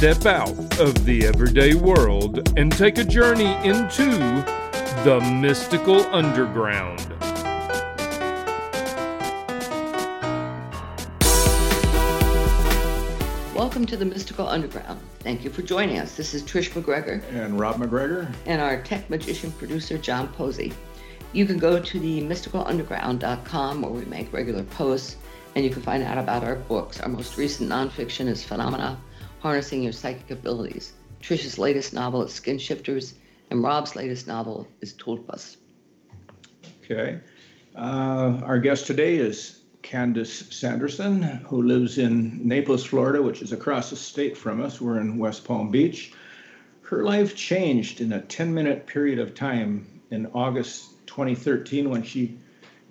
Step out of the everyday world and take a journey into the mystical underground. Welcome to the Mystical Underground. Thank you for joining us. This is Trish MacGregor And Rob MacGregor. and our tech magician producer, John Posey. You can go to the mysticalunderground.com where we make regular posts and you can find out about our books. Our most recent nonfiction is Phenomena Harnessing Your Psychic Abilities. Trish's latest novel is Skin Shifters, and Rob's latest novel is Tulpas. Okay. Uh, our guest today is Candace Sanderson, who lives in Naples, Florida, which is across the state from us. We're in West Palm Beach. Her life changed in a 10 minute period of time in August 2013 when she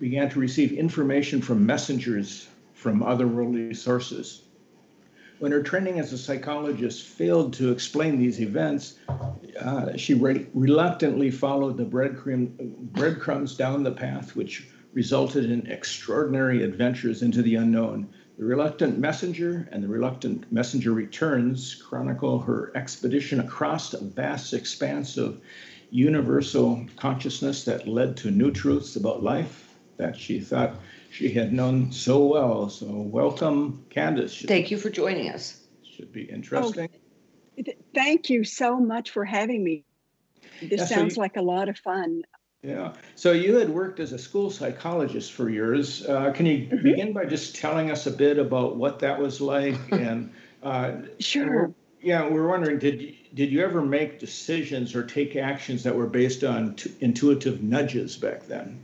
began to receive information from messengers from otherworldly sources. When her training as a psychologist failed to explain these events, uh, she re- reluctantly followed the breadcrumb, breadcrumbs down the path, which resulted in extraordinary adventures into the unknown. The Reluctant Messenger and The Reluctant Messenger Returns chronicle her expedition across a vast expanse of universal consciousness that led to new truths about life that she thought she had known so well. So, welcome, Candace. Should, Thank you for joining us. should be interesting. Th- Thank you so much for having me. This Yeah, so sounds you- like a lot of fun. Yeah. So you had worked as a school psychologist for years. Uh, can you Mhm. begin by just telling us a bit about what that was like? and uh, Sure. yeah, we're wondering did you, did you ever make decisions or take actions that were based on t- intuitive nudges back then?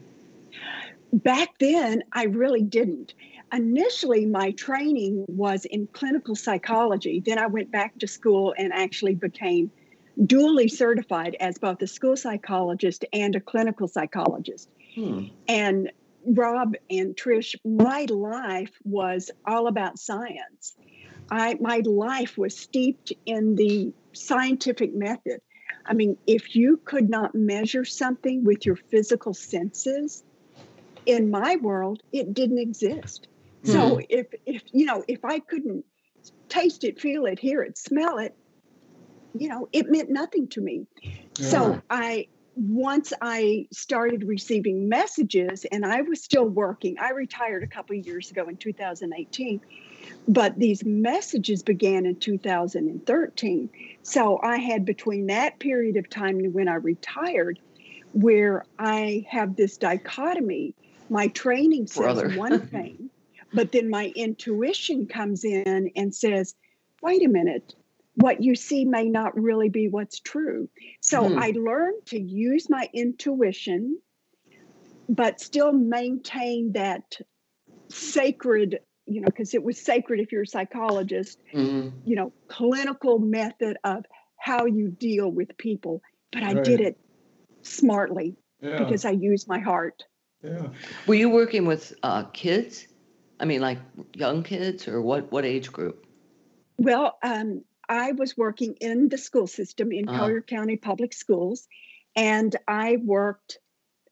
Back then, I really didn't. Initially, my training was in clinical psychology. Then I went back to school and actually became dually certified as both a school psychologist and a clinical psychologist. Hmm. And Rob and Trish, my life was all about science. I my life was steeped in the scientific method. I mean, if you could not measure something with your physical senses, in my world, it didn't exist. Hmm. So if if you know, if I couldn't taste it, feel it, hear it, smell it, you know, it meant nothing to me. So I once I started receiving messages and I was still working. I retired a couple of years ago in 2018. But these messages began in 2013. So I had between that period of time and when I retired where I have this dichotomy. My training says Brother. one thing, but then my intuition comes in and says, wait a minute, what you see may not really be what's true. So Hmm. I learned to use my intuition, but still maintain that sacred, you know, because it was sacred if you're a psychologist, Mhm. you know, clinical method of how you deal with people. But I Right. did it smartly Yeah. because I used my heart. Yeah. Were you working with uh, kids? I mean, like young kids, or what? What age group? Well, um, I was working in the school system in Uh-huh. Collier County Public Schools, and I worked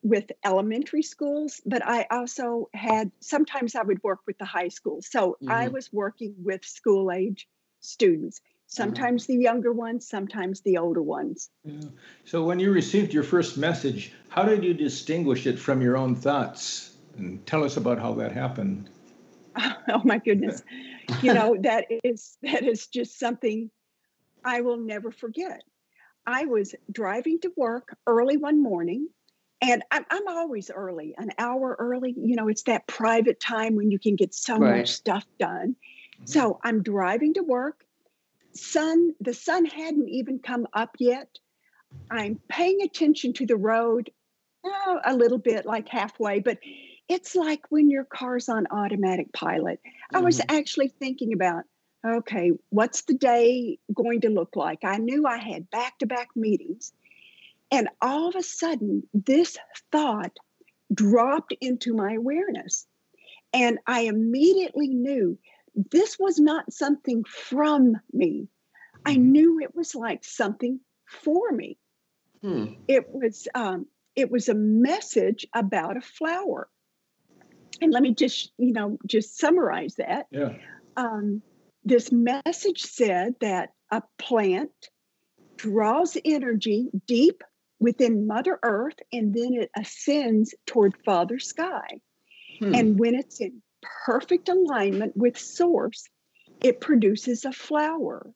with elementary schools, but I also had sometimes I would work with the high schools. So I Mhm. was working with school age students, sometimes the younger ones, sometimes the older ones. yeah. So when you received your first message, how did you distinguish it from your own thoughts? And tell us about how that happened. oh my goodness you know that is that is just something i will never forget i was driving to work early one morning and i'm, I'm always early an hour early you know it's that private time when you can get so Right. much stuff done Mm-hmm. so i'm driving to work sun the sun hadn't even come up yet i'm paying attention to the road oh, a little bit like halfway but it's like when your car's on automatic pilot. I was Mhm. actually thinking about okay, what's the day going to look like? I knew I had back to back meetings. And all of a sudden, this thought dropped into my awareness. And I immediately knew this was not something from me. I Mm-hmm. knew it was like something for me. Hmm. It was um, it was a message about a flower. And let me just you know just summarize that. Yeah. Um, this message said that a plant draws energy deep within Mother Earth and then it ascends toward Father Sky. Hmm. And when it's in perfect alignment with Source, it produces a flower.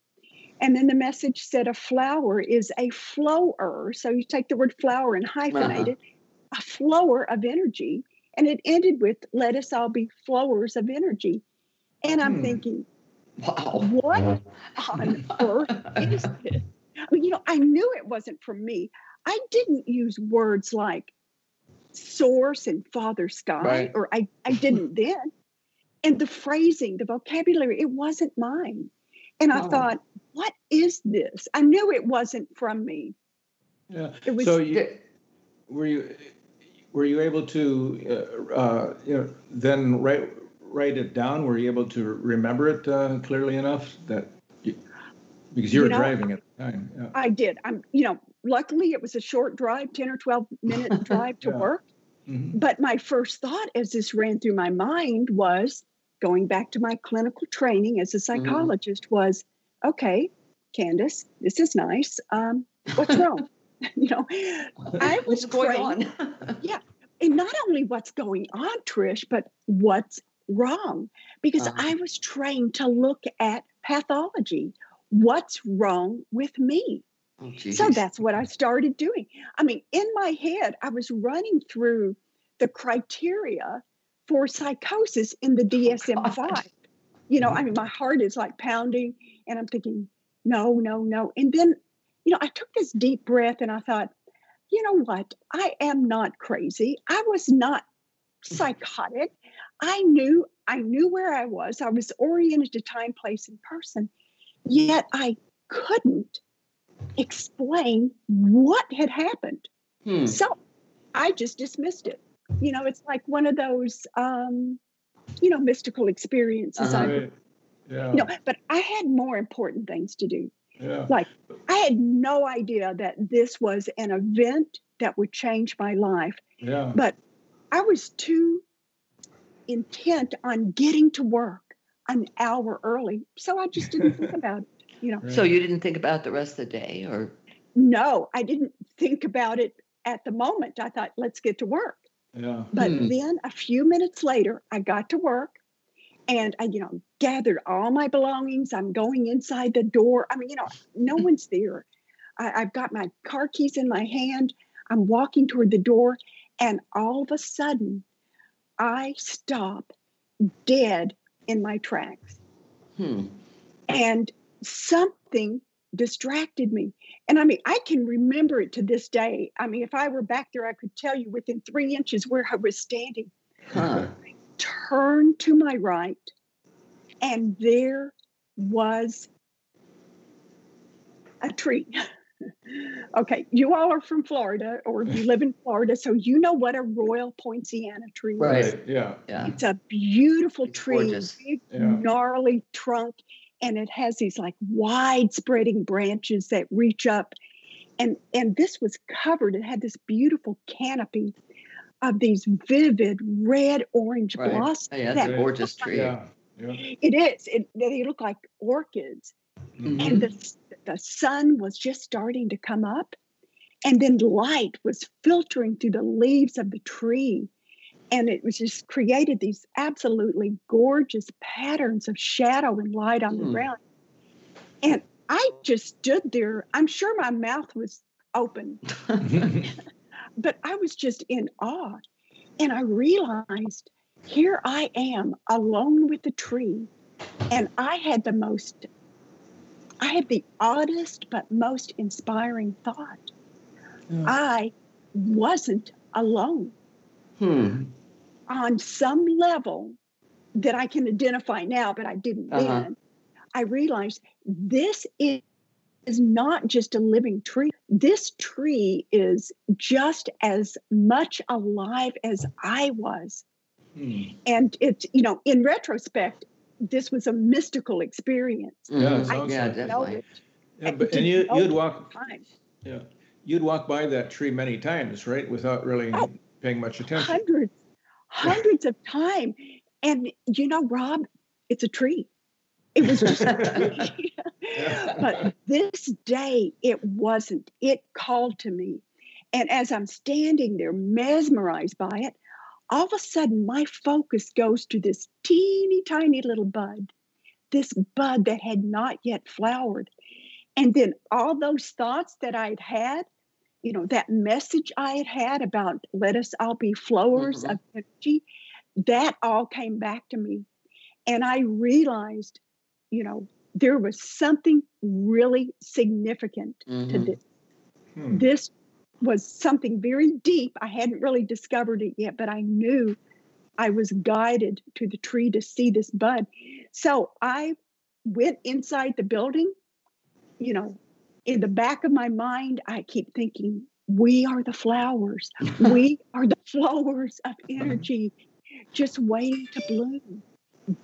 And then the message said a flower is a flower. So you take the word flower and hyphenate Uh-huh. it, a flower of energy. And it ended with, let us all be flowers of energy. And I'm Hmm. thinking, wow. what on earth is this? I mean, you know, I knew it wasn't from me. I didn't use words like source and father sky, Right. or I, I didn't then. And the phrasing, the vocabulary, it wasn't mine. And I Oh. thought, what is this? I knew it wasn't from me. Yeah. It was so you, were you were you able to uh, uh, you know then write write it down? Were you able to remember it uh, clearly enough that you, because you, You were know, driving at the time? Yeah. I did. I'm, you know, luckily it was a short drive, 10 or 12 minute drive to Yeah. work. Mhm. But my first thought as this ran through my mind was going back to my clinical training as a psychologist was, okay, Candace, this is nice. Um, what's wrong? you know, I was going trained- on? and not only what's going on, Trish, but what's wrong. Because Uh-huh. I was trained to look at pathology. What's wrong with me? oh, So that's what I started doing. I mean, in my head, I was running through the criteria for psychosis in the DSM God. 5. You know, I mean, my heart is like pounding, and I'm thinking, no, no, no. And then, you know, I took this deep breath and I thought, you know what? I am not crazy. I was not psychotic. I knew I knew where I was. I was oriented to time, place, and person. Yet I couldn't explain what had happened. Hmm. So I just dismissed it. You know, it's like one of those um, you know, mystical experiences. Uh-huh. I Right. Yeah. you know, but I had more important things to do. yeah. Like I had no idea that this was an event that would change my life. Yeah. But I was too intent on getting to work an hour early. So I just didn't think about it. You know, So you didn't think about the rest of the day, or no, I didn't think about it at the moment. I thought, let's get to work. Yeah. But Hmm. then a few minutes later, I got to work and I, you know, gathered all my belongings. I'm going inside the door. I mean, you know, no one's there. I, I've got my car keys in my hand. I'm walking toward the door, and all of a sudden, I stop dead in my tracks. hmm. And something distracted me. And I mean, I can remember it to this day. I mean, if I were back there, I could tell you within three inches where I was standing. Huh. Turn to my right, and there was a tree. okay, you all are from Florida or you live in Florida, so you know what a royal poinciana tree is. Right. Right. Yeah. Yeah. It's a beautiful It's tree, gorgeous. big, Yeah. gnarly trunk, and it has these like wide spreading branches that reach up. And and this was covered. It had this beautiful canopy of these vivid red orange Right. blossoms. Oh, yeah, that a gorgeous tree. Yeah. Yeah. It is. It, they look like orchids. Mhm. And the, the sun was just starting to come up. And then light was filtering through the leaves of the tree. And it was just created these absolutely gorgeous patterns of shadow and light on the Hmm. ground. And I just stood there. I'm sure my mouth was open, but I was just in awe. And I realized here I am alone with the tree. And I had the most, I had the oddest but most inspiring thought. Hmm. I wasn't alone Hmm. On some level that I can identify now, but I didn't Uh-huh. then. I realized this is, is not just a living tree. This tree is just as much alive as I was. Hmm. And it's, you know, in retrospect, this was a mystical experience. Yeah, mm-hmm. yeah definitely. Yeah, but, and you, you'd walk, yeah, you'd walk by that tree many times, right, without really oh, paying much attention. Hundreds, hundreds of times. And you know, Rob, it's a tree. It was just a tree. but this day, it wasn't. It called to me. And as I'm standing there, mesmerized by it, all of a sudden my focus goes to this teeny tiny little bud, this bud that had not yet flowered. And then all those thoughts that I'd had, you know, that message I had had about let us all be flowers mm-hmm. of energy, that all came back to me. And I realized, you know, there was something really significant mm-hmm. to this. Hmm. This was something very deep. I hadn't really discovered it yet, but I knew I was guided to the tree to see this bud. So I went inside the building. You know, in the back of my mind, I keep thinking, we are the flowers. we are the flowers of energy just waiting to bloom.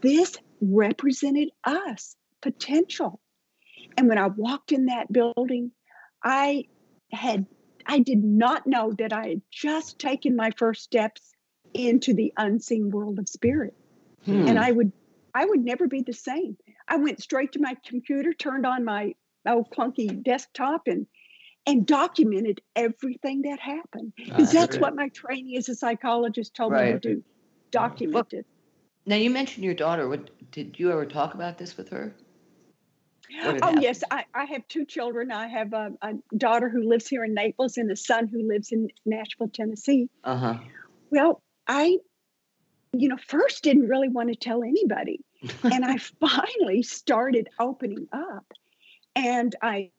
This represented us, potential. And when I walked in that building, I had I did not know that I had just taken my first steps into the unseen world of spirit. Hmm. And I would I would never be the same. I went straight to my computer, turned on my old clunky desktop and and documented everything that happened. Because uh, that's what my training as a psychologist told right. me to do. Document well, it. Now you mentioned your daughter. What did you ever talk about this with her? Oh yes, I, I have two children. I have a, a, daughter who lives here in Naples and a son who lives in Nashville, Tennessee. Uh huh. Well, I, you know, first didn't really want to tell anybody, and I finally started opening up, and I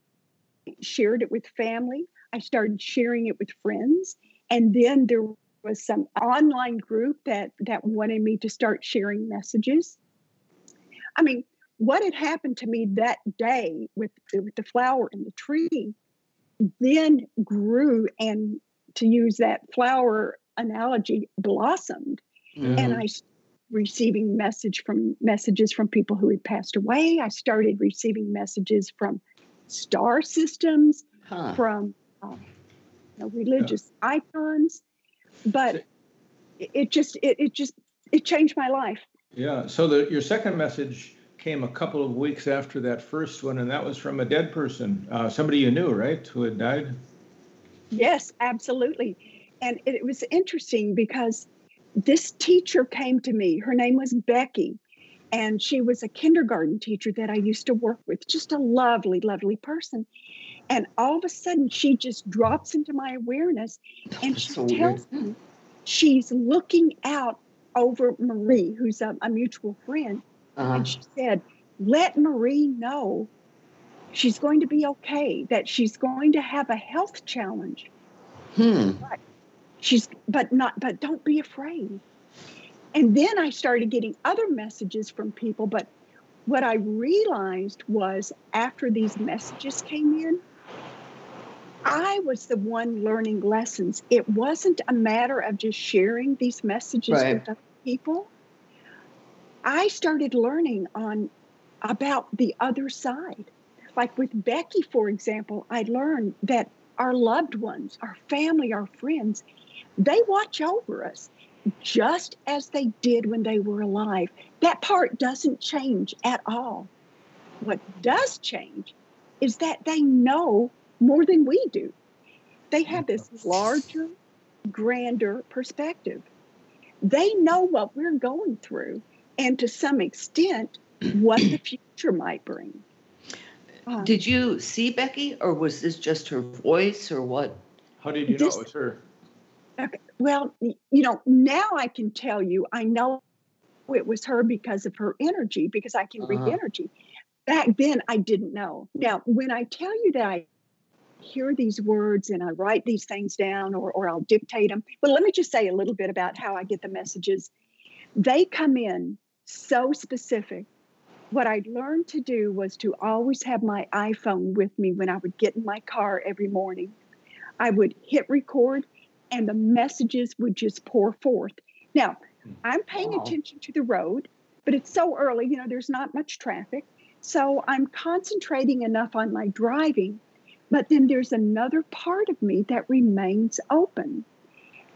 shared it with family. I started sharing it with friends, and then there was some online group that that wanted me to start sharing messages. I mean, what had happened to me that day with, with the flower and the tree then grew and to use that flower analogy blossomed mm-hmm. and i receiving message from messages from people who had passed away i started receiving messages from star systems huh. from uh, religious yeah. icons but it, it just it, it just it changed my life yeah so the your second message came a couple of weeks after that first one, and that was from a dead person, uh, somebody you knew, right, who had died? Yes, absolutely. And it was interesting because this teacher came to me. Her name was Becky, and she was a kindergarten teacher that I used to work with, just a lovely, lovely person. And all of a sudden, she just drops into my awareness and she so tells weird. me she's looking out over Marie, who's a, a mutual friend uh-huh. And she said, let Marie know she's going to be okay, that she's going to have a health challenge. Hmm. But she's but not but don't be afraid. And then I started getting other messages from people, but what I realized was after these messages came in, I was the one learning lessons. It wasn't a matter of just sharing these messages right. with other people. I started learning on about the other side. Like with Becky, for example, I learned that our loved ones, our family, our friends, they watch over us just as they did when they were alive. That part doesn't change at all. What does change is that they know more than we do. They have this larger, grander perspective. They know what we're going through and to some extent what the future might bring. Uh, did you see Becky, or was this just her voice, or what? How did you this, know it was her? Okay, well, you know, now I can tell you, I know it was her because of her energy, because I can uh-huh. read energy. Back then, I didn't know. Now, when I tell you that I hear these words and I write these things down or, or I'll dictate them. But let me just say a little bit about how I get the messages. They come in so specific what I learned to do was to always have my iPhone with me when I would get in my car every morning. I would hit record and the messages would just pour forth. Now, hmm. I'm paying wow. attention to the road, but it's so early, you know, there's not much traffic. So I'm concentrating enough on my driving, but then there's another part of me that remains open.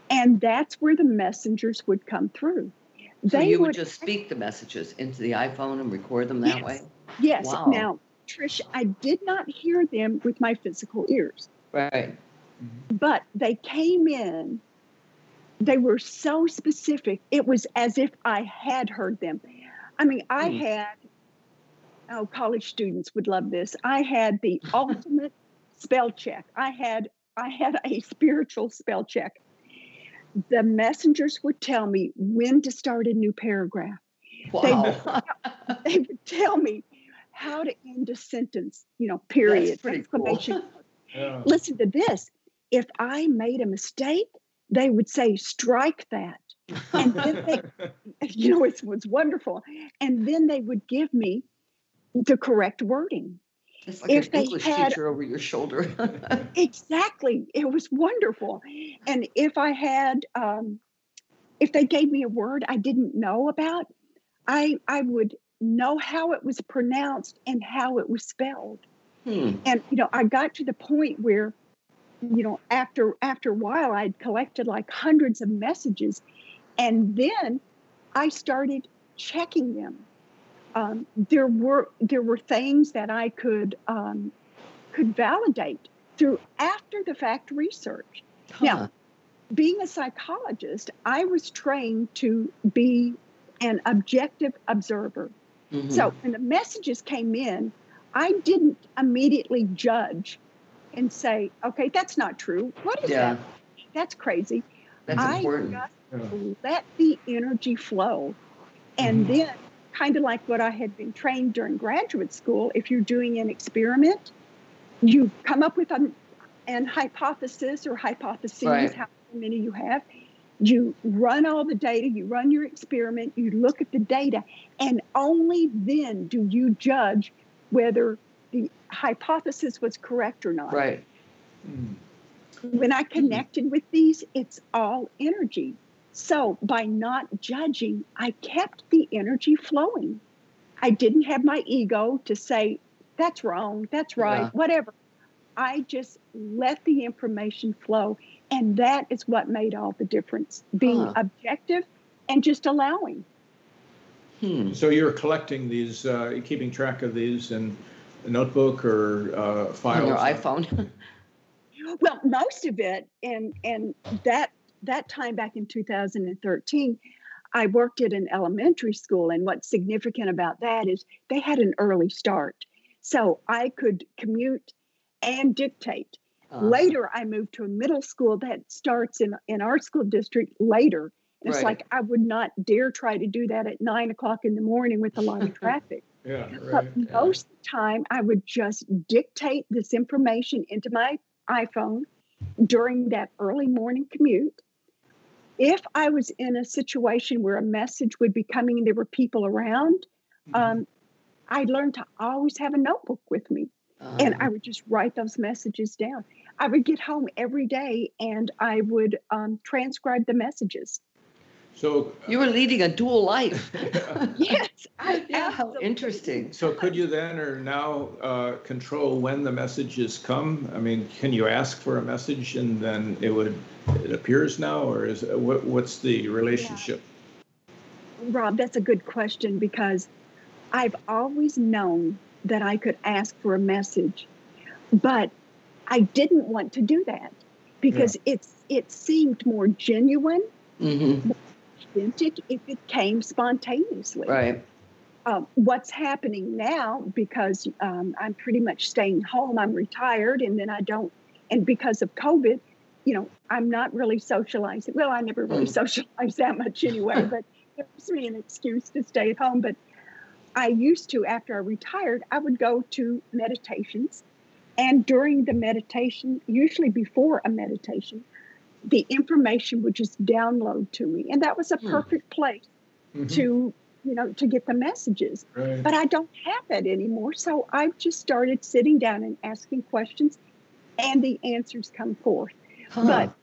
And that's where the messengers would come through. So they you would, would just speak the messages into the iPhone and record them that yes, way? Yes. Wow. Now, Trish, I did not hear them with my physical ears. Right. But they came in, they were so specific. It was as if I had heard them. I mean, I mm. had, oh, college students would love this. I had the ultimate spell check. I had I had a spiritual spell check the messengers would tell me when to start a new paragraph. Wow. They, would, they would tell me how to end a sentence, you know, period, exclamation. Cool. Yeah. Listen to this. If I made a mistake, they would say, strike that. And then they, you know, it was wonderful. And then they would give me the correct wording. It's like if an English had, teacher over your shoulder. exactly. It was wonderful. And if I had, um, if they gave me a word I didn't know about, I, I would know how it was pronounced and how it was spelled. Hmm. And, you know, I got to the point where, you know, after after a while, I'd collected like hundreds of messages. And then I started checking them um, there were there were things that I could um, could validate through after the fact research. Huh. Now, being a psychologist, I was trained to be an objective observer. Mm-hmm. So when the messages came in, I didn't immediately judge and say, "Okay, that's not true. What is yeah. that? That's crazy." That's I important. just yeah. let the energy flow, and mm-hmm. then kind of like what I had been trained during graduate school. If you're doing an experiment, you come up with an, an hypothesis or hypotheses, right. how many you have. You run all the data, you run your experiment, you look at the data, and only then do you judge whether the hypothesis was correct or not. Right. When I connected with these, it's all energy. So by not judging, I kept the energy flowing. I didn't have my ego to say, that's wrong, that's right, yeah. whatever. I just let the information flow. And that is what made all the difference being huh. objective and just allowing. Hmm. So you're collecting these, uh, keeping track of these in a notebook or uh, files? On your iPhone. well, most of it, and and that that time back in 2013, I worked at an elementary school. And what's significant about that is they had an early start. So I could commute and dictate. Uh-huh. Later, I moved to a middle school that starts in, in our school district later. And it's like I would not dare try to do that at nine o'clock in the morning with a lot of traffic. Yeah, right. But most of the time, I would just dictate this information into my iPhone during that early morning commute if I was in a situation where a message would be coming and there were people around, mm-hmm. um, I learned to always have a notebook with me. Uh-huh. And I would just write those messages down. I would get home every day and I would um, transcribe the messages. So you were leading a dual life. yes. I, yeah, how interesting. So could you then or now uh, control when the messages come? I mean, can you ask for a message and then it would it appears now, or is what, what's the relationship? Yeah. Rob, that's a good question because I've always known that I could ask for a message, but I didn't want to do that because yeah. it's it seemed more genuine, mm-hmm. Authentic if it came spontaneously. Right. Um, what's happening now because um, I'm pretty much staying home. I'm retired, and then I don't. And because of COVID, you know, I'm not really socializing. Well, I never really mm. socialized that much anyway, but it gives me an excuse to stay at home. But I used to, after I retired, I would go to meditations. And during the meditation, usually before a meditation, the information would just download to me. And that was a hmm. perfect place mm-hmm. to you know, to get the messages. Right. But I don't have that anymore. So I've just started sitting down and asking questions, and the answers come forth. Huh. But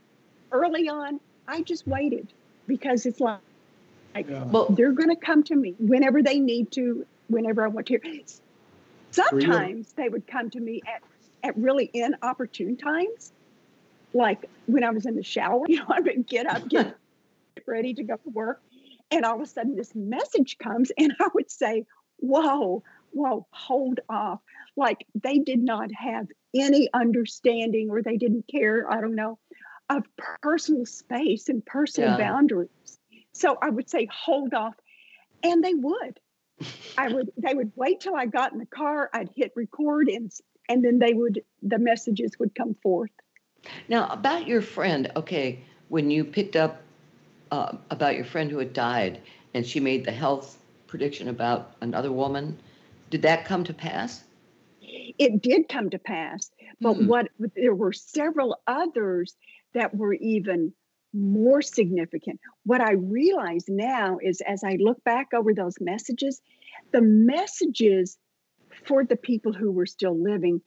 early on, I just waited because it's like, like Yeah. well, they're going to come to me whenever they need to, whenever I want to. Sometimes they would come to me at, at really inopportune times, like when I was in the shower. You know, I would get up, get ready to go to work, and all of a sudden this message comes, and I would say, "Whoa, whoa, hold off!" Like they did not have any understanding, or they didn't care. I don't know of personal space and personal Yeah. boundaries. So I would say, "Hold off," and they would. I would. They would wait till I got in the car. I'd hit record, and and then they would. The messages would come forth. Now, about your friend, okay, when you picked up uh, about your friend who had died and she made the health prediction about another woman, did that come to pass? it did come to pass but Hmm. what there were several others that were even more significant what i realize now is as i look back over those messages the messages for the people who were still living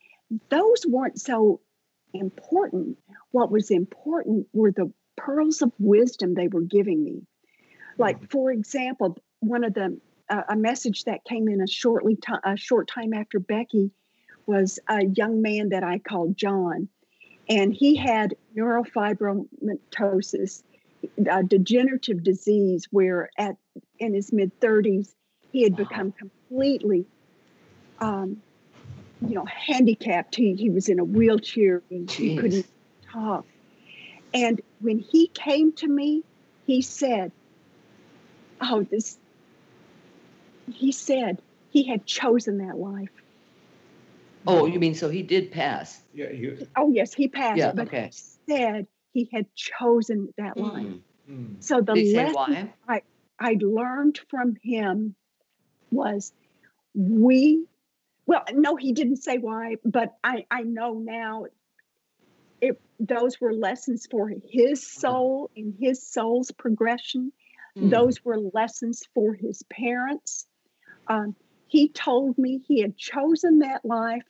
those weren't so important. What was important were the pearls of wisdom they were giving me. Like for example one of the uh, a message that came in a shortly ti a short time after becky was a young man that I called John, and he had neurofibromatosis, a degenerative disease where at in his mid 30s he had Wow. become completely um, you know handicapped he, he was in a wheelchair he, he couldn't talk and when he came to me he said oh this he said he had chosen that life Oh, you mean so he did pass? Yeah. You, Oh yes, he passed. Yeah, but okay. he said he had chosen that life. Mm. mm, So the Did he say lesson I, I learned from him was we well, no, he didn't say why, but I, I know now it those were lessons for his soul and his soul's progression. Mm. Those were lessons for his parents. Um, he told me he had chosen that life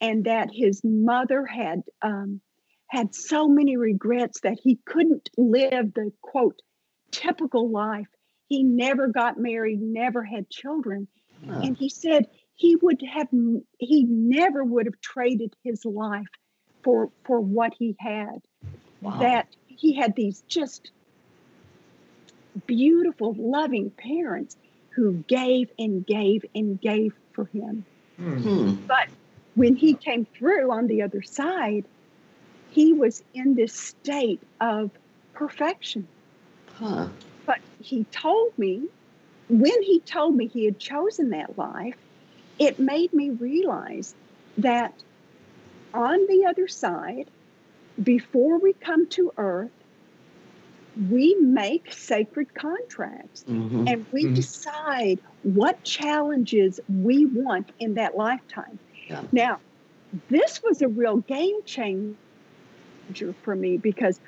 and that his mother had um, had so many regrets that he couldn't live the quote typical life. He never got married, never had children, Huh. and he said he would have he never would have traded his life for for what he had Wow. that he had these just beautiful, loving parents who gave and gave and gave for him. mm, Hmm. But when he came through on the other side, he was in this state of perfection. Huh. But he told me, when he told me he had chosen that life, it made me realize that on the other side, before we come to earth, we make sacred contracts Mhm. and we Mhm. decide what challenges we want in that lifetime. Yeah. Now, this was a real game changer for me because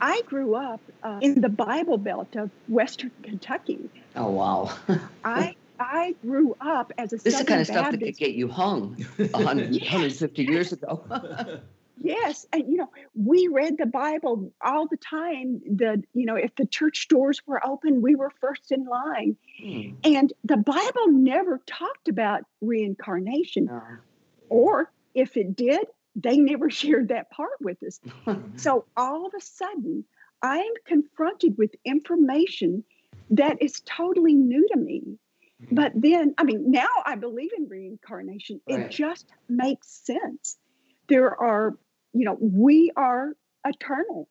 I grew up uh, in the Bible Belt of Western Kentucky. Oh wow. I I grew up as a This is the kind of stuff that could get you hung 100, Yes. 150 years ago. Yes, and you know, we read the Bible all the time. The you know, if the church doors were open, we were first in line. Hmm. And the Bible never talked about reincarnation, No. or if it did, they never shared that part with us. So all of a sudden, I'm confronted with information that is totally new to me. But then, I mean, now I believe in reincarnation. Right. It just makes sense. There are, you know, we are eternal.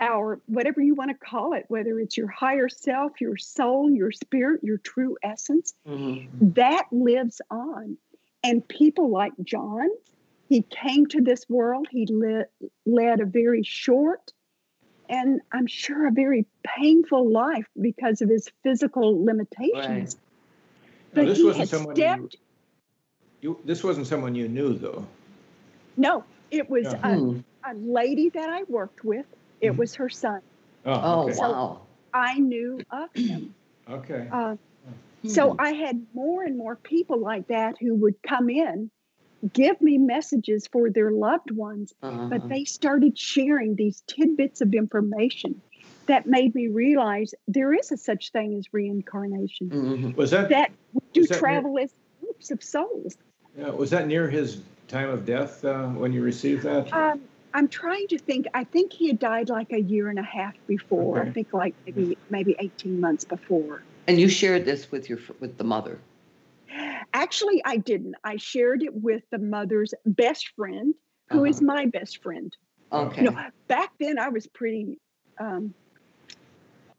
Our, whatever you want to call it, whether it's your higher self, your soul, your spirit, your true essence, Mhm. that lives on. And people like John, he came to this world, he led, led a very short and I'm sure a very painful life because of his physical limitations. Now, But this he wasn't had someone you, stepped, you. This wasn't someone you knew, though. no, it was Yeah. a, Hmm. a lady that I worked with. It Mhm. was her son. Oh okay. wow. I knew of him. okay. Uh, So I had more and more people like that who would come in, give me messages for their loved ones, Uh-huh. but they started sharing these tidbits of information that made me realize there is a such thing as reincarnation. Mhm. Was that, That we do Is that near- travel as groups of souls. yeah, was that near his time of death uh, when you received that? Um, I'm trying to think. I think he had died like a year and a half before. I think like maybe maybe 18 months before. And you shared this with your with the mother. Actually, I didn't. I shared it with the mother's best friend, who is Uh-huh. my best friend. Okay. You know, back then I was pretty um,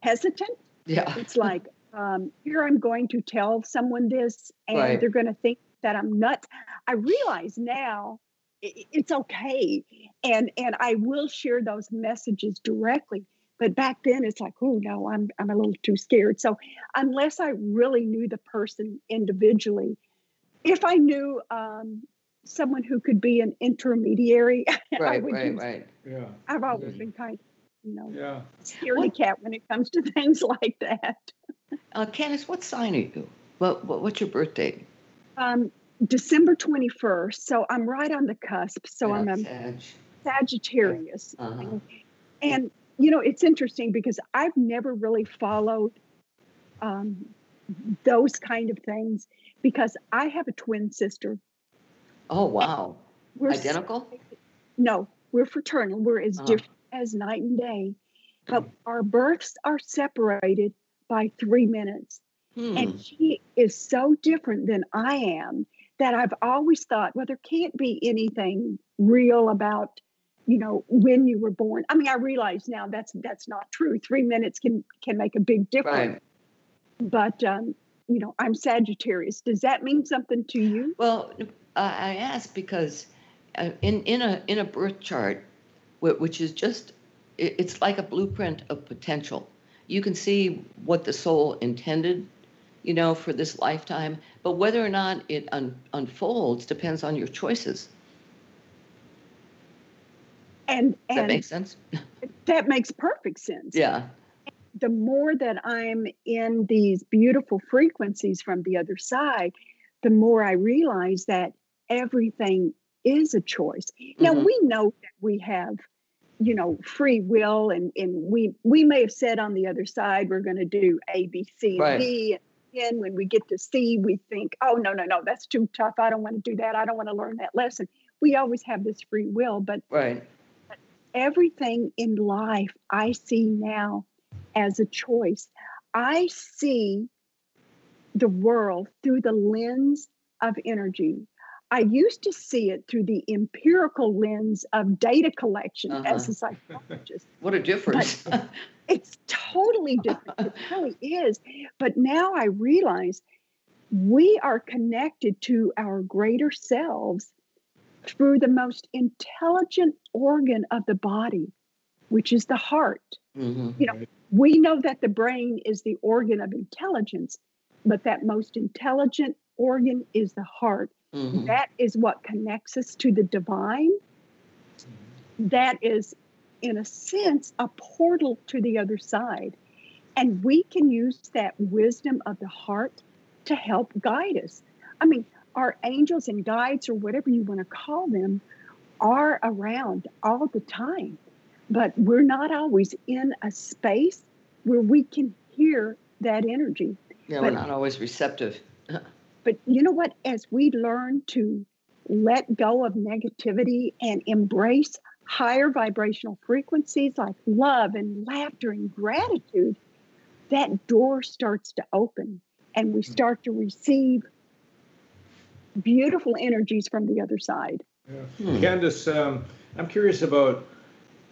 hesitant. yeah. It's like, um, here I'm going to tell someone this, and Right. they're going to think that I'm nuts. I realize now it's okay, and and I will share those messages directly. But back then, it's like, oh no, I'm I'm a little too scared. So unless I really knew the person individually, if I knew um, someone who could be an intermediary, I Right. would Right. use- Right. Yeah, I've always Mhm. been kind of, you know, yeah. scaredy cat when it comes to things like that. Uh, Candace, what sign are you? What, what What's your birthday? Um, December 21st. So I'm right on the cusp. So I'm a Sag. Sagittarius. Uh-huh. And, you know, it's interesting because I've never really followed um, those kind of things because I have a twin sister. Oh wow. We're s- Identical. No, we're fraternal. We're as Uh-huh. different as night and day. But our births are separated by three minutes. Hmm. And she is so different than I am that I've always thought, well, there can't be anything real about, you know, when you were born. I mean, I realize now that's that's not true. Three minutes can can make a big difference. Right. But um, you know, I'm Sagittarius. Does that mean something to you? Well, uh, I ask because uh, in in a in a birth chart, which is just it's like a blueprint of potential. You can see what the soul intended, you know, for this lifetime. But whether or not it un- unfolds depends on your choices. And Does that makes sense? that makes perfect sense. Yeah. the more that I'm in these beautiful frequencies from the other side, the more I realize that everything is a choice. Now Mhm. we know that we have, you know, free will and, and we we may have said on the other side we're gonna do A, B, C, and Right. D. And when we get to C, we think, oh no, no, no, that's too tough. I don't want to do that. I don't want to learn that lesson. We always have this free will, but Right. everything in life I see now as a choice. I see the world through the lens of energy. I used to see it through the empirical lens of data collection as a psychologist. What a difference. It's totally different. It really is. But now I realize we are connected to our greater selves through the most intelligent organ of the body, which is the heart. hmm You know, we know that the brain is the organ of intelligence, but that most intelligent organ is the heart. Hmm That is what connects us to the divine. That is, in a sense, a portal to the other side. And we can use that wisdom of the heart to help guide us. I mean, our angels and guides, or whatever you want to call them, are around all the time. But we're not always in a space where we can hear that energy. Yeah, we're not always receptive. But you know what? As we learn to let go of negativity and embrace higher vibrational frequencies like love and laughter and gratitude, that door starts to open and we start to receive beautiful energies from the other side. Hmm. Candace, um, I'm curious about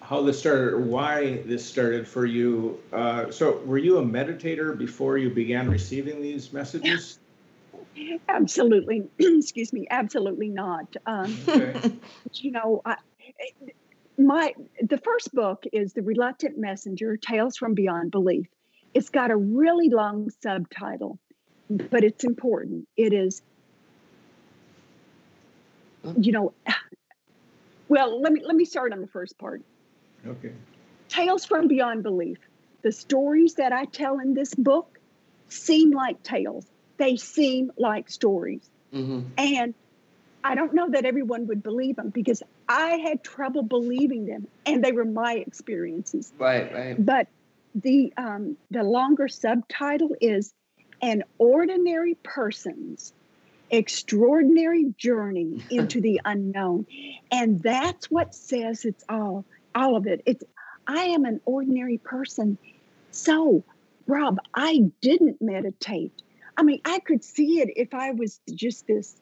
how this started, or why this started for you. Uh, so, were you a meditator before you began receiving these messages? Absolutely, excuse me, absolutely not. Um, Okay. you know, I, my the first book is The Reluctant Messenger: Tales from Beyond Belief. It's got a really long subtitle, but it's important. It is, you know, well, let me let me start on the first part. Okay. Tales from Beyond Belief. The stories that I tell in this book seem like tales. They seem like stories. Mm-hmm. And I don't know that everyone would believe them because I had trouble believing them, and they were my experiences. Right, right. But the um, the longer subtitle is "An Ordinary Person's Extraordinary Journey into the Unknown," and that's what says it's all all of it. It's I am an ordinary person, so Rob, I didn't meditate. I mean, I could see it if I was just this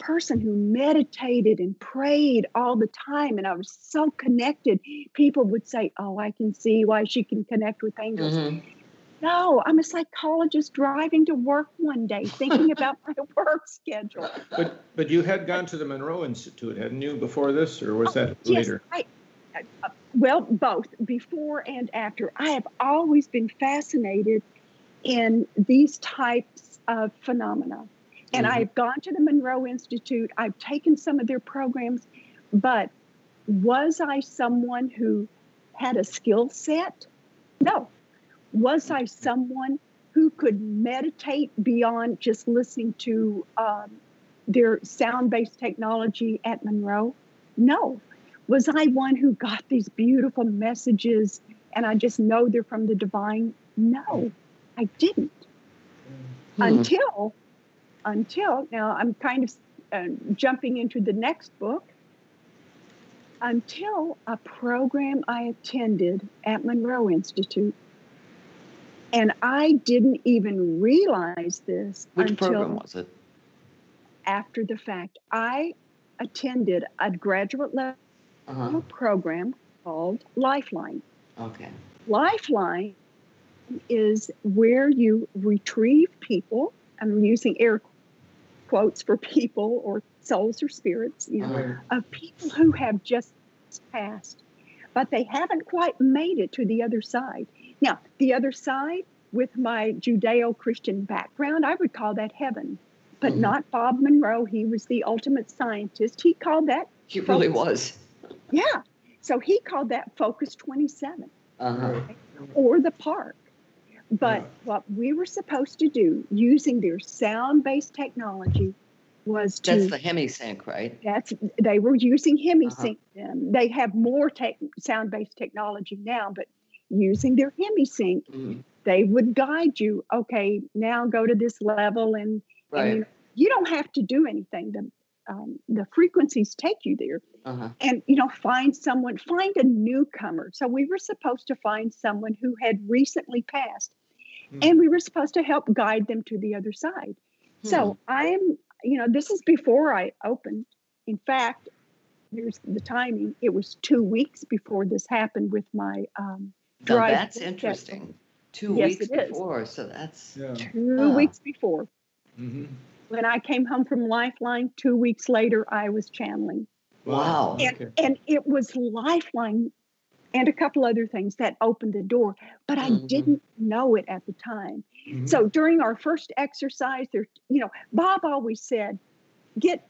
person who meditated and prayed all the time and I was so connected, people would say, Oh, I can see why she can connect with angels. Mm-hmm. No, I'm a psychologist driving to work one day thinking about my work schedule. But but you had gone to the Monroe Institute, hadn't you, before this, or was that Yes, later? I, uh, well, both before and after. I have always been fascinated in these types of phenomena. And Mhm. I've gone to the Monroe Institute, I've taken some of their programs, but was I someone who had a skill set? No. Was I someone who could meditate beyond just listening to um, their sound based technology at Monroe? No. Was I one who got these beautiful messages and I just know they're from the divine? No, I didn't Hmm. until until now i'm kind of uh, jumping into the next book until a program i attended at monroe institute and i didn't even realize this Which until program was it? after the fact i attended a graduate level Uh-huh. program called lifeline Okay. Lifeline is where you retrieve people. I'm using air quotes for people or souls or spirits, you know, Uh-huh. of people who have just passed, but they haven't quite made it to the other side. Now, the other side, with my Judeo Christian background, I would call that heaven, but Mhm. not Bob Monroe. He was the ultimate scientist. He called that, He really was. yeah. So he called that Focus 27 Uh-huh. or the park. But Yeah. what we were supposed to do using their sound based technology was to That's the Hemi-Sync, right? that's they were using Hemi-Sync then. They have more tech, sound based technology now, but using their Hemi-Sync, Mhm. they would guide you. Okay, now go to this level, and, and Right. you, you don't have to do anything. The um, the frequencies take you there Uh-huh. and you know find someone find a newcomer so we were supposed to find someone who had recently passed Hmm. and we were supposed to help guide them to the other side so i'm you know this is before i opened in fact here's the timing it was two weeks before this happened with my um Now drive that's book interesting. Two Yes, weeks it is. before, so that's Yeah. two Ah. weeks before hmm when i came home from lifeline two weeks later i was channeling Wow. and, Okay. and it was lifeline and a couple other things that opened the door but i Mhm. didn't know it at the time Mhm. so during our first exercise there you know bob always said get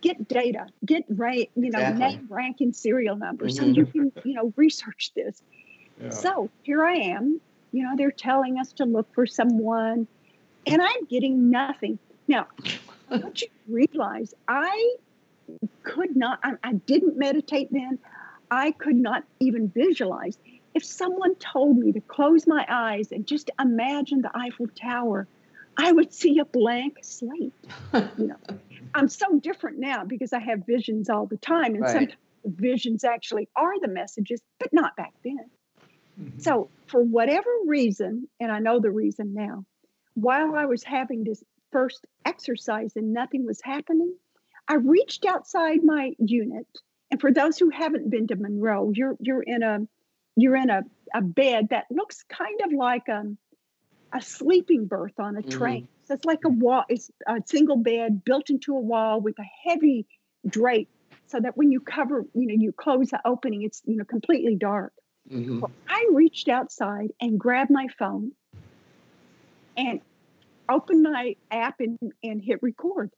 get data get rank you know Exactly. name rank and serial number so Mhm. you can you know research this Yeah. so here i am you know they're telling us to look for someone and i'm getting nothing now don't you realize I could not, I, I didn't meditate then. I could not even visualize. If someone told me to close my eyes and just imagine the Eiffel Tower, I would see a blank slate. You know, I'm so different now because I have visions all the time, and Right. sometimes visions actually are the messages, but not back then. Mhm. So, for whatever reason, and I know the reason now, while I was having this first exercise and nothing was happening, I reached outside my unit. And for those who haven't been to Monroe, you're you're in a you're in a, a bed that looks kind of like um, a sleeping berth on a train. So it's like a wall, it's a single bed built into a wall with a heavy drape so that when you cover, you know, you close the opening, it's you know completely dark. Mhm. Well, I reached outside and grabbed my phone and opened my app and, and hit record.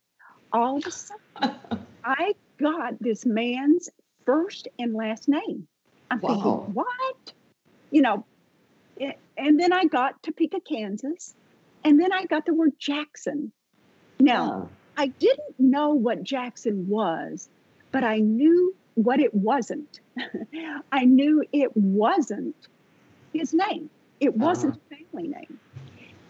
All of a sudden, I got this man's first and last name. I'm Wow. thinking, what? You know, a- and then I got Topeka, Kansas. And then I got the word Jackson. Now, Oh, I didn't know what Jackson was, but I knew what it wasn't. I knew it wasn't his name. It uh-huh. wasn't a family name.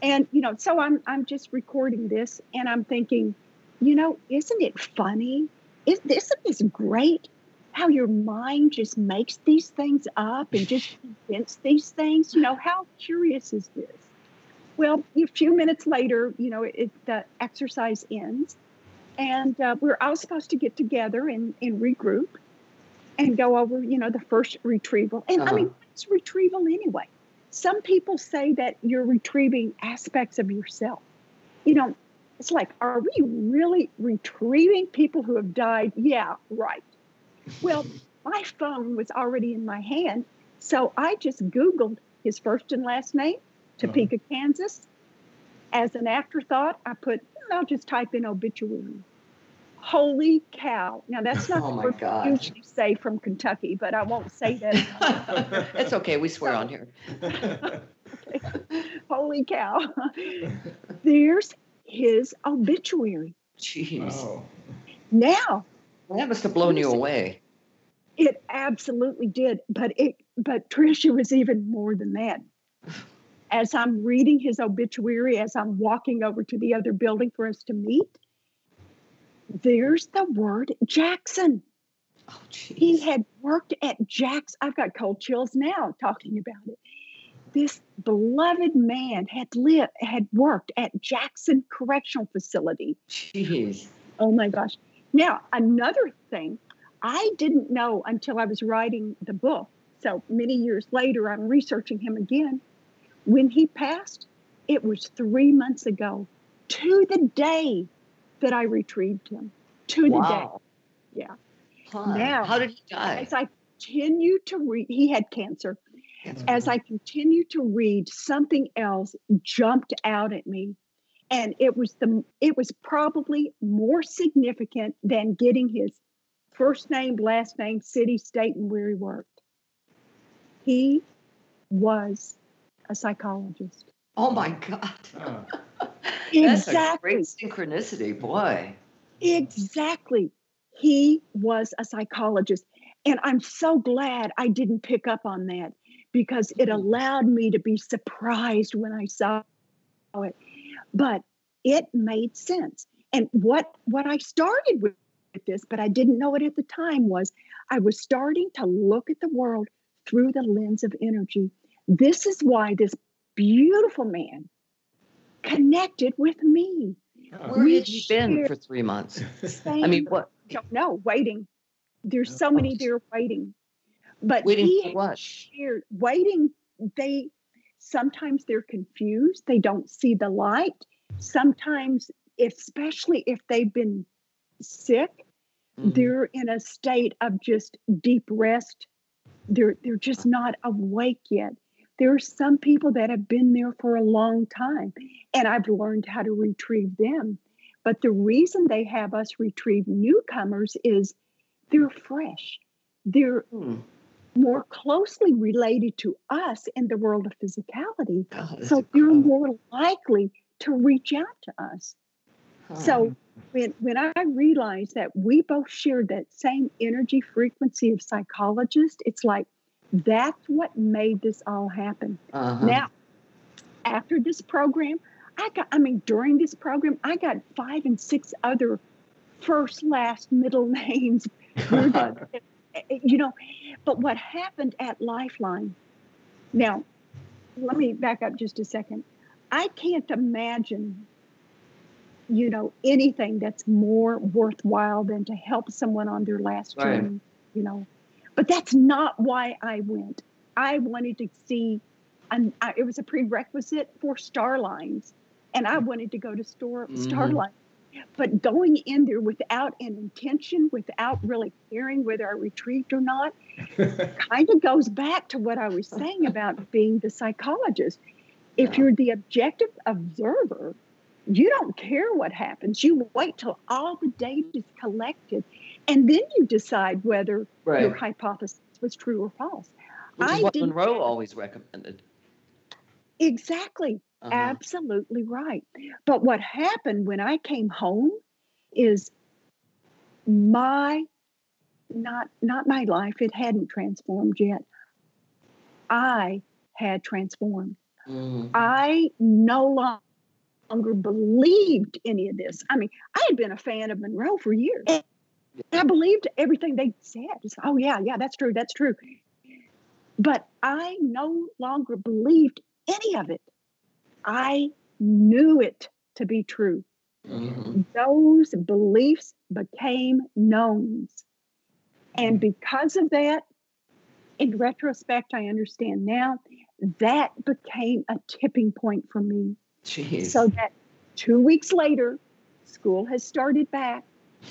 And you know, so I'm I'm just recording this and I'm thinking, you know, isn't it funny? Is isn't this great? How your mind just makes these things up and just invents these things. You know, how curious is this? Well, a few minutes later, you know, it, the exercise ends, and uh, we're all supposed to get together and, and regroup and go over, you know, the first retrieval. And I Uh-huh. mean, what's retrieval anyway? Some people say that you're retrieving aspects of yourself. You know, it's like, are we really retrieving people who have died? Yeah, right. Well, my phone was already in my hand, so I just Googled his first and last name, Topeka, Kansas. As an afterthought, I put, "Hmm, I'll just type in obituary. Holy cow. Now, that's not Oh we usually say from Kentucky, but I won't say that. it's okay. We swear on here. Holy cow. There's his obituary. Jeez. Oh. Now, That must have blown you away. it absolutely did, but it but Tricia was even more than that. As I'm reading his obituary, as I'm walking over to the other building for us to meet, there's the word Jackson. Oh, He had worked at Jack's. I've got cold chills now talking about it. This beloved man had lived, had worked at Jackson Correctional Facility. Jeez. Oh my gosh. Now, another thing, I didn't know until I was writing the book. So many years later, I'm researching him again. When he passed, it was three months ago to the day that I retrieved him. To the Wow. day. Yeah. Huh. Now- How did he die? As I continue to read, he had cancer. As I continued to read, something else jumped out at me. And it was the it was probably more significant than getting his first name, last name, city, state, and where he worked. He was a psychologist. Oh my God. That's a Exactly. great synchronicity, boy. Exactly. He was a psychologist. And I'm so glad I didn't pick up on that because it Mhm. allowed me to be surprised when I saw it. But it made sense. And what what I started with this, but I didn't know it at the time, was I was starting to look at the world through the lens of energy. This is why this beautiful man connected with me. Where We had you been for three months? I mean, what? don't know, waiting. There's so many there waiting. But Waiting he for what? shared waiting. They sometimes they're confused. They don't see the light. Sometimes, especially if they've been sick, Mhm. they're in a state of just deep rest. They're they're just not awake yet. There are some people that have been there for a long time, and I've learned how to retrieve them. But the reason they have us retrieve newcomers is they're fresh. They're Hmm. More closely related to us in the world of physicality. That's So they're incredible. more likely to reach out to us. Huh. So when when I realized that we both shared that same energy frequency of psychologist, it's like that's what made this all happen. Uh-huh. Now, after this program, I got I mean during this program, I got five and six other first, last, middle names. The- you know, but what happened at Lifeline? Now, let me back up just a second. I can't imagine you know anything that's more worthwhile than to help someone on their last Right. journey you know but that's not why i went i wanted to see and I, it was a prerequisite for starlines and i wanted to go to store Mhm. starline but going in there without an intention without really caring whether i retrieved or not kind of goes back to what I was saying about being the psychologist. If Yeah. you're the objective observer, you don't care what happens. You wait till all the data is collected, and then you decide whether your hypothesis was true or false. Which I is what Monroe always recommended. Exactly. Uh-huh. Absolutely right. But what happened when I came home is my not not my life it hadn't transformed yet. I had transformed. Mm. i no longer believed any of this. I mean i had been a fan of monroe for years. And i believed everything they said. Just, oh yeah yeah that's true that's true. But i no longer believed any of it i knew it to be true mm-hmm. those beliefs became knowns and because of that, in retrospect, I understand now that became a tipping point for me. Jeez. So that two weeks later, school has started back.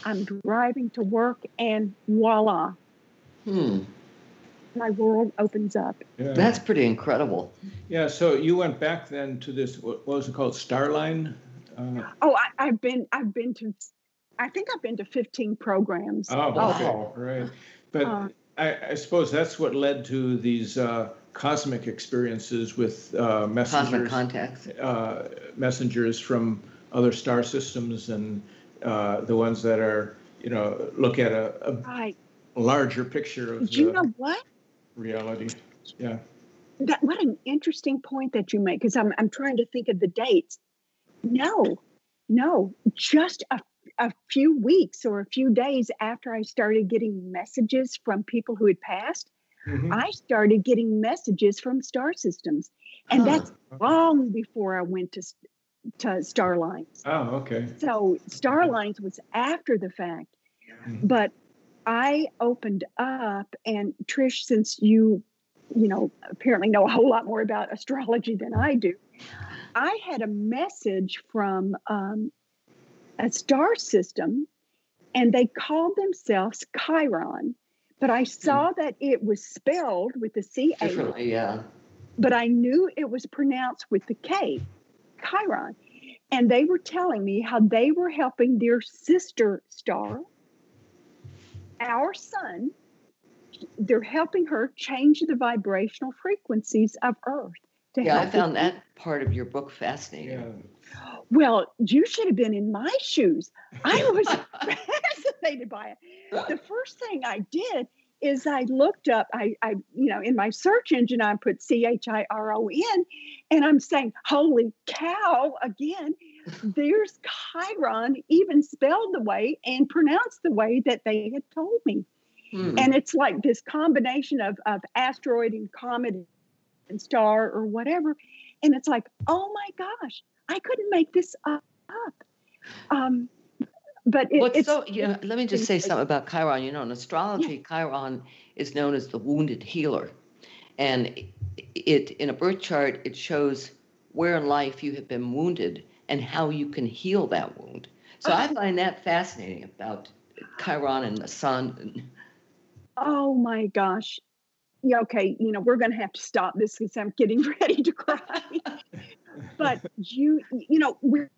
I'm driving to work, and voila. Hmm. My world opens up. Yeah. That's pretty incredible. Yeah. So you went back then to this. What was it called? Starline. Uh, oh, I, have been. I've been to I think I've been to 15 programs. Oh, okay, right. But uh, I, I, suppose that's what led to these uh, cosmic experiences with uh, messengers. Cosmic contacts. Uh, messengers from other star systems and uh, the ones that are, you know, look at a, a right. larger picture of. you know what? Reality. Yeah. That, what an interesting point that you make, because I'm I'm trying to think of the dates. No, no, just a a few weeks or a few days after I started getting messages from people who had passed, mm-hmm. I started getting messages from star systems. And that's long before I went to to Starlines. Oh, okay. So Starlines was after the fact. Mm-hmm. But I opened up and Trish, since you, you know, apparently know a whole lot more about astrology than I do, I had a message from um, a star system and they called themselves Chiron. But I hmm. saw that it was spelled with the C A. Differently, yeah. But I knew it was pronounced with the K, Chiron. And they were telling me how they were helping their sister star, our sun, they're helping her change the vibrational frequencies of Earth. yeah, I found that part of your book fascinating. Yeah. Well, you should have been in my shoes. I was fascinated by it. The first thing I did is I looked up, I, I, you know, in my search engine, I put C H I R O N, and I'm saying, holy cow, again, there's Chiron, even spelled the way and pronounced the way that they had told me. Hmm. And it's like this combination of, of asteroid and comet and star or whatever. And it's like, oh my gosh, I couldn't make this up. Um, but it, it's so yeah. Let me just say something about Chiron. You know, in astrology, yeah. Chiron is known as the wounded healer, and it in a birth chart it shows where in life you have been wounded and how you can heal that wound. So I find that fascinating about Chiron and the sun. Oh my gosh. Yeah, okay, you know, we're going to have to stop this because I'm getting ready to cry but you you know when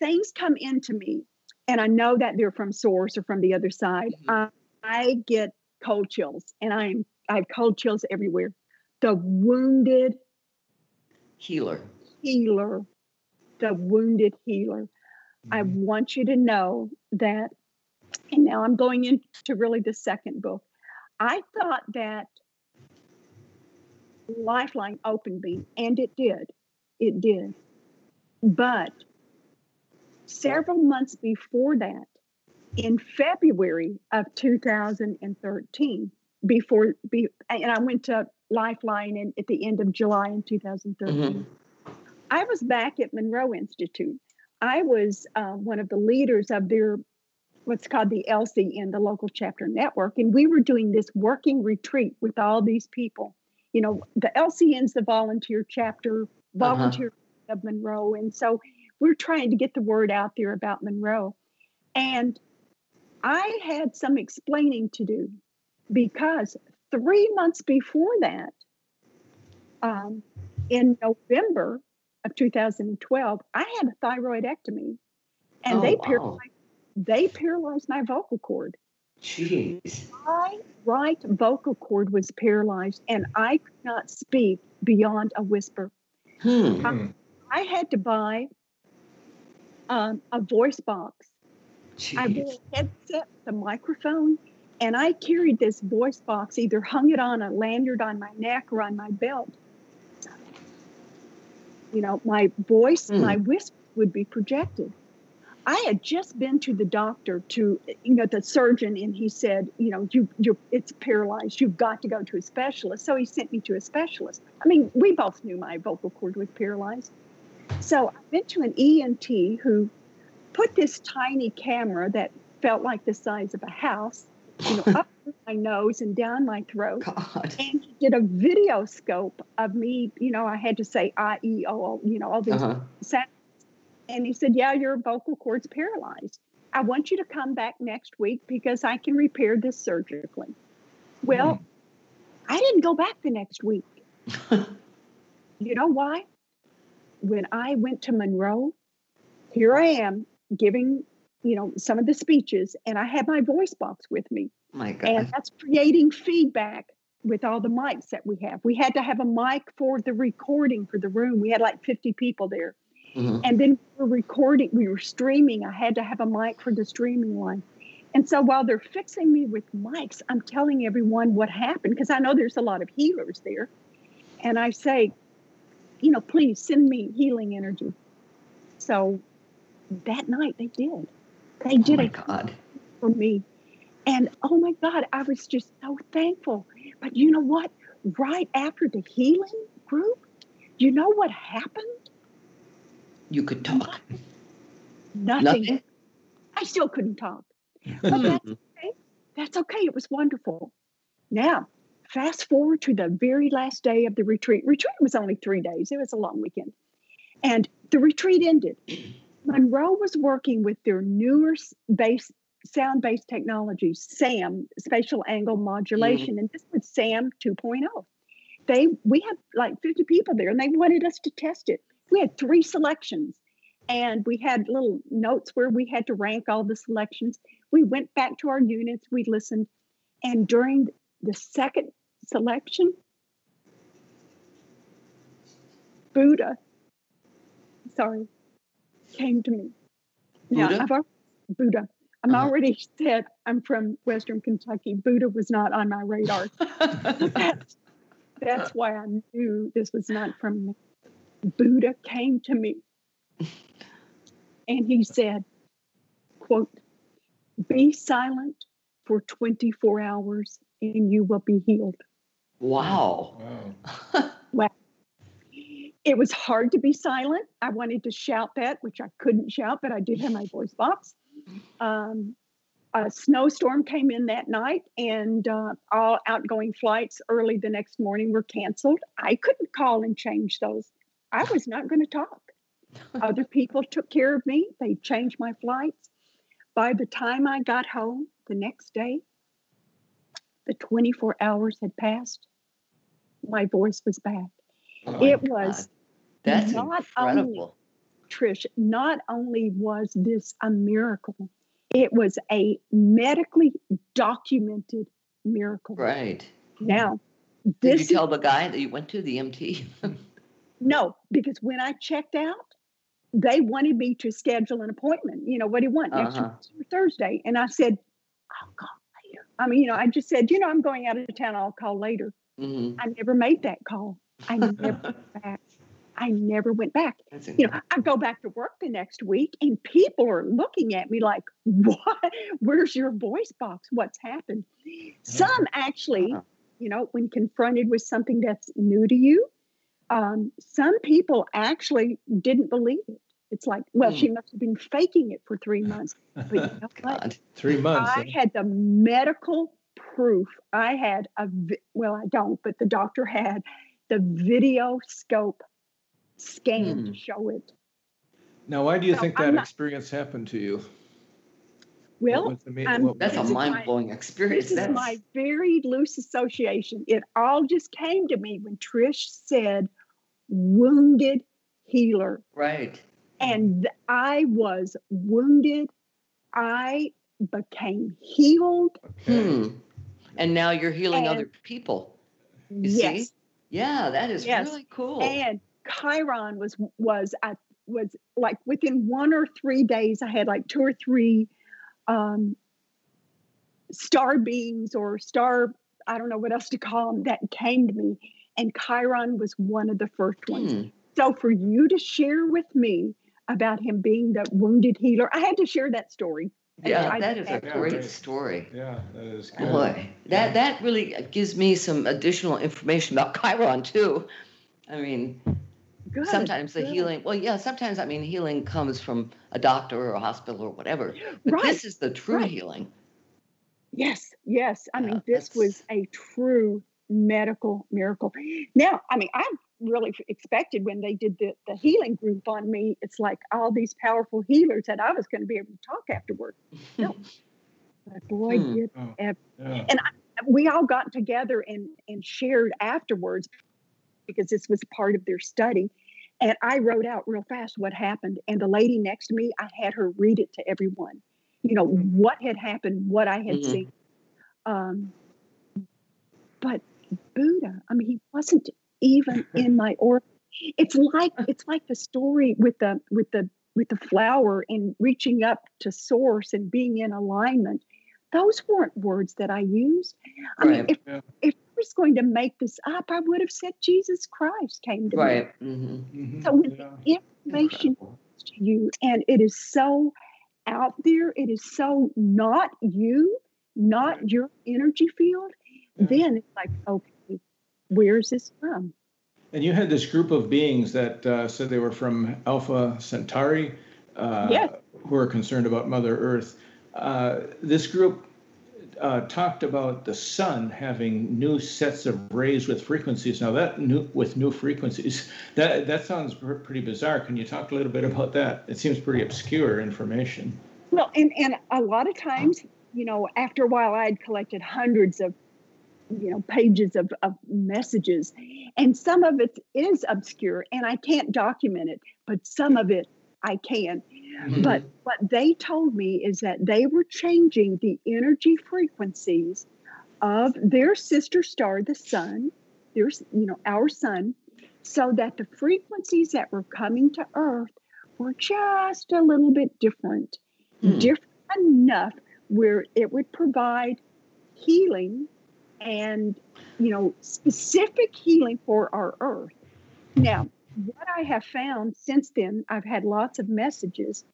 things come into me and i know that they're from source or from the other side mm-hmm. I, I get cold chills and i'm i have cold chills everywhere the wounded healer healer the wounded healer mm-hmm. i want you to know that and now i'm going into really the second book i thought that lifeline opened me and it did it did. But several months before that, in February of 2013, before, be, and I went to Lifeline in, at the end of July in 2013. Mm-hmm. I was back at Monroe Institute. I was uh, one of the leaders of their what's called the LCN, the local chapter network, and we were doing this working retreat with all these people. You know, the LCN's the volunteer chapter uh-huh. volunteer uh-huh. of Monroe. And so we're trying to get the word out there about Monroe. And I had some explaining to do because three months before that, um, in November of 2012, I had a thyroidectomy, and oh, they paralyzed they paralyzed my vocal cord. Jeez. My right vocal cord was paralyzed, and I could not speak beyond a whisper. Hmm. I had to buy um, a voice box. I Jeez. wore a headset, the microphone, and I carried this voice box, either hung it on a lanyard on my neck or on my belt. You know, my voice, Hmm. my whisper would be projected. I had just been to the doctor to, you know, the surgeon, and he said, you know, you, you, it's paralyzed. You've got to go to a specialist. So he sent me to a specialist. I mean, we both knew my vocal cord was paralyzed. So I went to an ENT who put this tiny camera that felt like the size of a house, you know, up my nose and down my throat. God. And he did a video scope of me, you know, I had to say I E O, you know, all these Uh-huh. sounds. And he said, Yeah, your vocal cord's paralyzed. I want you to come back next week because I can repair this surgically. Well, I didn't go back the next week. You know why? When I went to Monroe, here I am giving, you know, some of the speeches, and I had my voice box with me. My God. And that's creating feedback with all the mics that we have. We had to have a mic for the recording for the room. We had like 50 people there. Mhm. And then we were recording, we were streaming. I had to have a mic for the streaming one. And so while they're fixing me with mics, I'm telling everyone what happened because I know there's a lot of healers there. And I say, you know, please send me healing energy. So that night they did. They Oh did my it God. for me. And oh my God, I was just so thankful. But you know what? Right after the healing group, you know what happened? You could talk. Nothing. Nothing. I still couldn't talk. But that's Hmm. okay. That's okay. It was wonderful. Now, fast forward to the very last day of the retreat. Retreat was only three days, it was a long weekend. And the retreat ended. Monroe was working with their newer base sound based technology, SAM, spatial angle modulation, mm-hmm. and this was SAM 2.0. They we had like 50 people there and they wanted us to test it. We had three selections and we had little notes where we had to rank all the selections. We went back to our units, we listened, and during the second selection, Buddha, sorry, came to me. Now, Buddha? I've al- Buddha. I'm Uh-huh. already said I'm from Western Kentucky. Buddha was not on my radar. that's, that's why I knew this was not from me. Buddha came to me and he said, quote, be silent for 24 hours and you will be healed. wow. Wow. It was hard to be silent. I wanted to shout that, which I couldn't shout, but I did have my voice box. Um, a snowstorm came in that night, and uh, all outgoing flights early the next morning were canceled. I couldn't call and change those. I was not going to talk. Other people took care of me, they changed my flights. By the time I got home the next day, the 24 hours had passed. My voice was back. Oh it was God. That's not incredible. Trish, not only was this a miracle, it was a medically documented miracle. Right. Now, Did you tell the guy that you went to the ENT? no, because when I checked out, they wanted me to schedule an appointment. You know, what do you want next Uh-huh. Thursday? And I said, I'll call later. I mean, you know, I just said, you know, I'm going out of town. I'll call later. Mhm. I never made that call. I never back. I never went back. You know, I go back to work the next week and people are looking at me like, what? Where's your voice box? What's happened? Some mm-hmm. actually, uh-huh. you know, when confronted with something that's new to you, um, some people actually didn't believe it. It's like, well, hmm. she must have been faking it for three months. But you know what? God. Three months. I had the medical proof. I had a, vi- well, I don't, but the doctor had the video scope scan to Hmm. show it. Now, why do you No, think that not- experience happened to you? Well, What ma- I'm- That's a was This is it? mind blowing experience. this is my very loose association. It all just came to me when Trish said wounded healer. right. And I was wounded. I became healed. Okay. Hmm. And now you're healing And- other people. You yes. see? Yeah, that is Yes. really cool. And Chiron was was at was like within one or three days. I had like two or three um, star beings or star I don't know what else to call them that came to me, and Chiron was one of the first ones. Hmm. So for you to share with me about him being the wounded healer, I had to share that story. Yeah, I- that is a Yeah, great right. story. Yeah, that is good. Boy, that that really gives me some additional information about Chiron too. I mean, Good. sometimes the good. healing. Well, yeah, sometimes I mean healing comes from a doctor or a hospital or whatever. But Right, this is the true right. healing. Yes, yes. I Yeah, mean, this that's- was a true medical miracle. Now, I mean, I really expected when they did the, the healing group on me, it's like all these powerful healers that I was going to be able to talk afterward. No. But boy, Hmm. did Oh, ev- yeah. we all got together and, and shared afterwards because this was part of their study. And I wrote out real fast what happened. And the lady next to me, I had her read it to everyone. You know, what had happened, what I had Mhm. seen. Um, but Buddha, I mean, he wasn't even in my orbit. It's like it's like the story with the with the with the flower and reaching up to source and being in alignment. Those weren't words that I used. I mean, if Yeah. if I was going to make this up, I would have said Jesus Christ came to me. Right. hmm Mhm, So when yeah. the information Incredible. to you and it is so out there, it is so not you, not Right. your energy field, Yeah. then it's like, okay, where's this from? And you had this group of beings that uh, said they were from Alpha Centauri, uh, Yes. who are concerned about Mother Earth. Uh, this group uh, talked about the sun having new sets of rays with frequencies. Now that new with new frequencies, that that sounds pretty bizarre. Can you talk a little bit about that? It seems pretty obscure information. Well, and, and a lot of times, you know, after a while, I had collected hundreds of, you know, pages of, of messages, and some of it is obscure and I can't document it, but some of it I can. But what they told me is that they were changing the energy frequencies of their sister star, the sun, there's, you know, our sun, so that the frequencies that were coming to Earth were just a little bit different Hmm. different enough where it would provide healing and you know specific healing for our earth now what i have found since then i've had lots of messages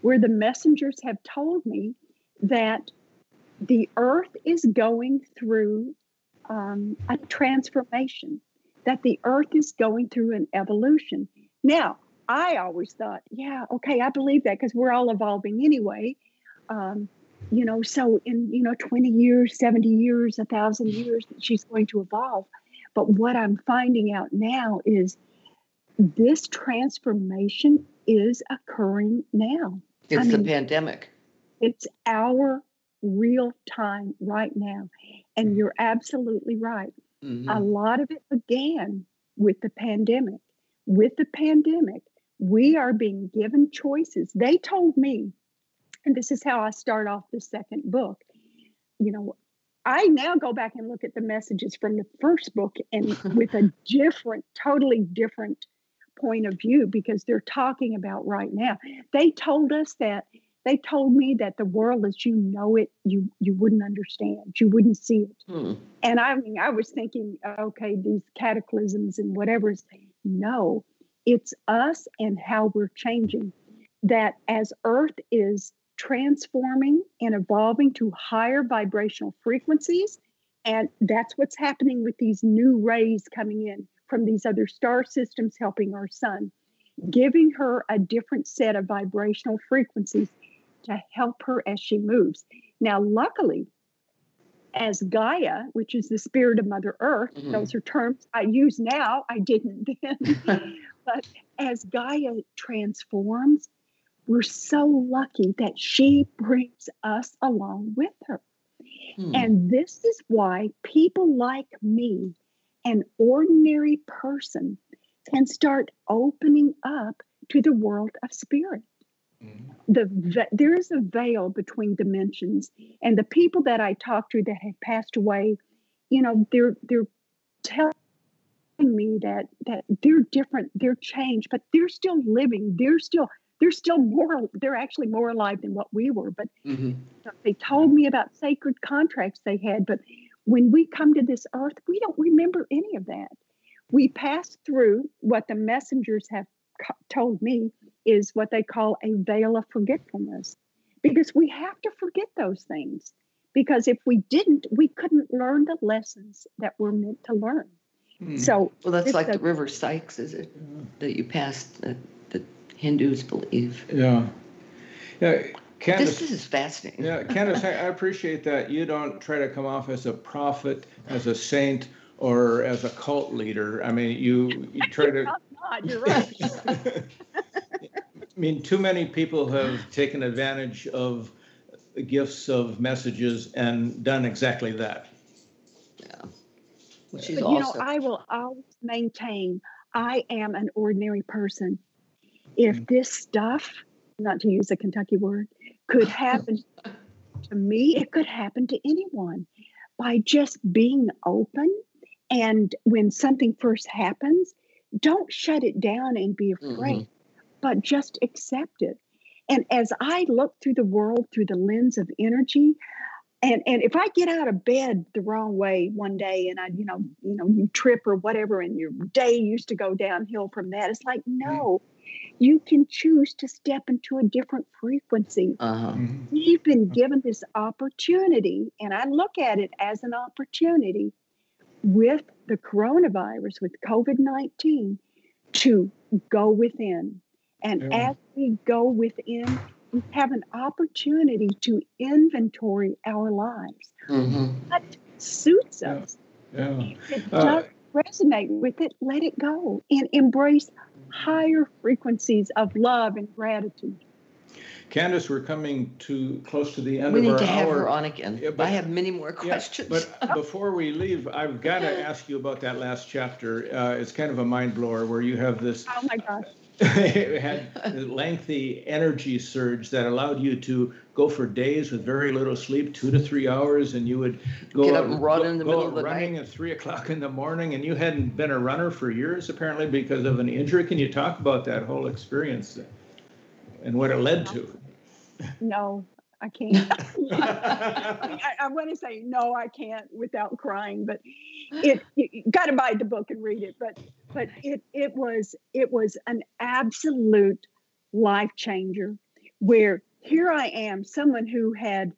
where the messengers have told me that the earth is going through um, a transformation that the earth is going through an evolution now I always thought, yeah, okay, I believe that because we're all evolving anyway. Um, you know, so in you know, 20 years, 70 years, a thousand years, she's going to evolve. But what I'm finding out now is this transformation is occurring now. It's I the pandemic. It's our real time right now. And you're absolutely right. Mhm. A lot of it began with the pandemic. With the pandemic, we are being given choices. They told me, and this is how I start off the second book. You know, I now go back and look at the messages from the first book and with a different, totally different point of view because they're talking about right now. They told us that they told me that the world as you know it, you you wouldn't understand, you wouldn't see it. Hmm. And I mean, I was thinking, okay, these cataclysms and whatever. Is no, it's us and how we're changing. That as Earth is transforming and evolving to higher vibrational frequencies, and that's what's happening with these new rays coming in from these other star systems helping our sun, giving her a different set of vibrational frequencies to help her as she moves. Now, luckily, as Gaia, which is the spirit of Mother Earth, Mhm. those are terms I use now, I didn't then. but as Gaia transforms, we're so lucky that she brings us along with her. Hmm. And this is why people like me, an ordinary person, can start opening up to the world of spirit. Mhm. The there is a veil between dimensions, and the people that I talk to that have passed away, you know, they're they're telling telling me that that they're different, they're changed, but they're still living. They're still they're still more they're actually more alive than what we were. But mm-hmm. they told me about sacred contracts they had. But when we come to this earth, we don't remember any of that. We pass through what the messengers have told me is what they call a veil of forgetfulness because we have to forget those things because if we didn't we couldn't learn the lessons that we're meant to learn hmm. so well that's like a, the river styx is it that you passed that the hindus believe yeah yeah Candace, this is fascinating. yeah, Candace, I, I appreciate that you don't try to come off as a prophet, as a saint, or as a cult leader. I mean, you, you try to. you're right. I mean, too many people have taken advantage of gifts of messages and done exactly that. Yeah. Which is but, you know, I will always maintain I am an ordinary person. If mm. this stuff, not to use a Kentucky word, could happen to me, it could happen to anyone by just being open. And when something first happens, don't shut it down and be afraid. Mm-hmm but just accept it. And as I look through the world through the lens of energy, and and if I get out of bed the wrong way one day and I, you know, you know, you trip or whatever, and your day used to go downhill from that, it's like, mm-hmm. No, you can choose to step into a different frequency. Uh-huh. Mm-hmm. You've been given this opportunity, and I look at it as an opportunity with the coronavirus, with COVID 19, to go within, and yeah. as we go within, we have an opportunity to inventory our lives. Mm-hmm. What suits us? Yeah. yeah. If it uh, does resonate with it, let it go and embrace higher frequencies of love and gratitude. Candace, we're coming to close to the end we of our hour. We need to have her on again. Yeah, but, I have many more questions. Yeah, but before we leave, I've got to ask you about that last chapter. Uh, it's kind of a mind blower where you have this. Oh my gosh. It had a lengthy energy surge that allowed you to go for days with very little sleep, two to three hours, and you would go Get up and run go, in the middle of the running night. at three o'clock in the morning. And you hadn't been a runner for years, apparently, because of an injury. Can you talk about that whole experience and what it led to? No, I can't. I, I, want to say no, I can't without crying, but it you, got to buy the book and read it. But but it it was it was an absolute life changer. Where here I am, someone who had